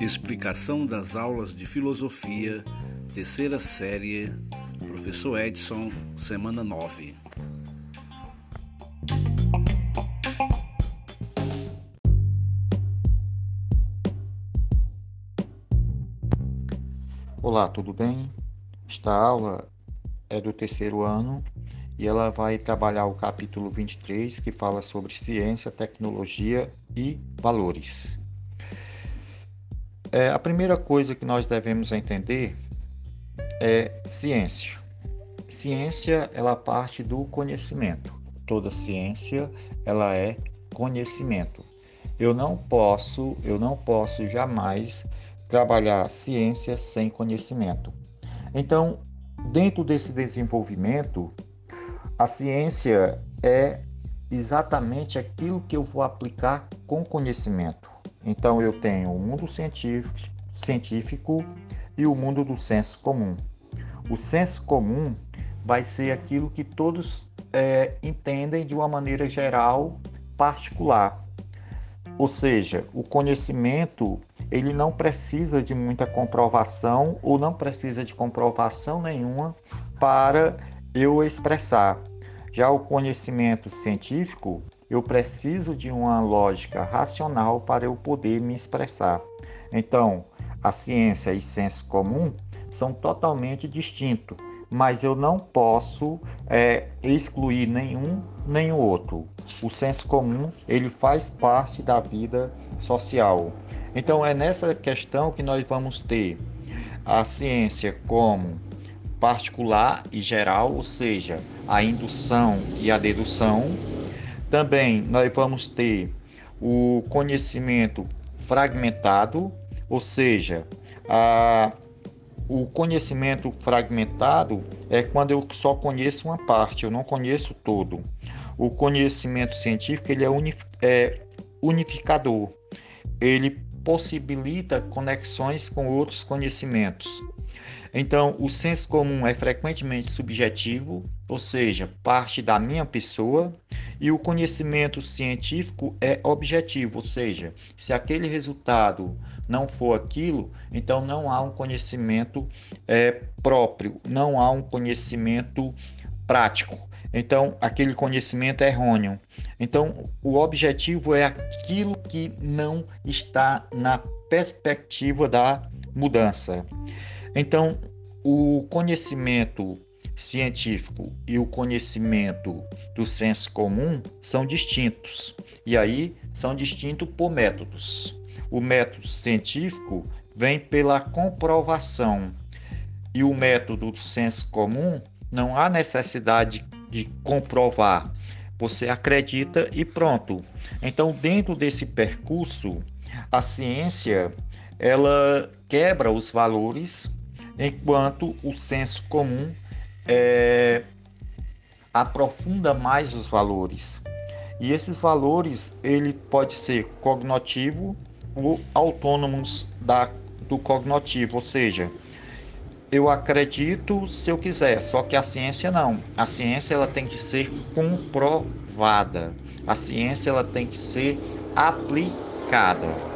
Explicação das aulas de filosofia, terceira série, professor Edson, semana 9. Olá, tudo bem? Esta aula é do terceiro ano e ela vai trabalhar o capítulo 23, que fala sobre ciência, tecnologia e valores. É, a primeira coisa que nós devemos entender é ciência. Ciência, ela parte do conhecimento. Toda ciência, ela é conhecimento. Eu não posso, eu não posso jamais trabalhar ciência sem conhecimento. Então, dentro desse desenvolvimento, a ciência é exatamente aquilo que eu vou aplicar com conhecimento. Então eu tenho o mundo científico, científico e o mundo do senso comum. O senso comum vai ser aquilo que todos é, entendem de uma maneira geral, particular. Ou seja, o conhecimento ele não precisa de muita comprovação ou não precisa de comprovação nenhuma para eu expressar. Já o conhecimento científico eu preciso de uma lógica racional para eu poder me expressar. Então, a ciência e senso comum são totalmente distintos, mas eu não posso é, excluir nenhum nem o outro. O senso comum ele faz parte da vida social. Então é nessa questão que nós vamos ter a ciência como particular e geral, ou seja, a indução e a dedução, também nós vamos ter o conhecimento fragmentado, ou seja, a, o conhecimento fragmentado é quando eu só conheço uma parte, eu não conheço todo. O conhecimento científico ele é, unif, é unificador, ele possibilita conexões com outros conhecimentos. Então, o senso comum é frequentemente subjetivo, ou seja, parte da minha pessoa, e o conhecimento científico é objetivo, ou seja, se aquele resultado não for aquilo, então não há um conhecimento é, próprio, não há um conhecimento prático. Então, aquele conhecimento é errôneo. Então, o objetivo é aquilo que não está na perspectiva da mudança. Então, o conhecimento científico e o conhecimento do senso comum são distintos. E aí são distintos por métodos. O método científico vem pela comprovação e o método do senso comum não há necessidade de comprovar. Você acredita e pronto. Então, dentro desse percurso, a ciência ela quebra os valores enquanto o senso comum é, aprofunda mais os valores. E esses valores ele pode ser cognitivo ou autônomos da, do cognitivo, ou seja, eu acredito se eu quiser, só que a ciência não. A ciência ela tem que ser comprovada. A ciência ela tem que ser aplicada.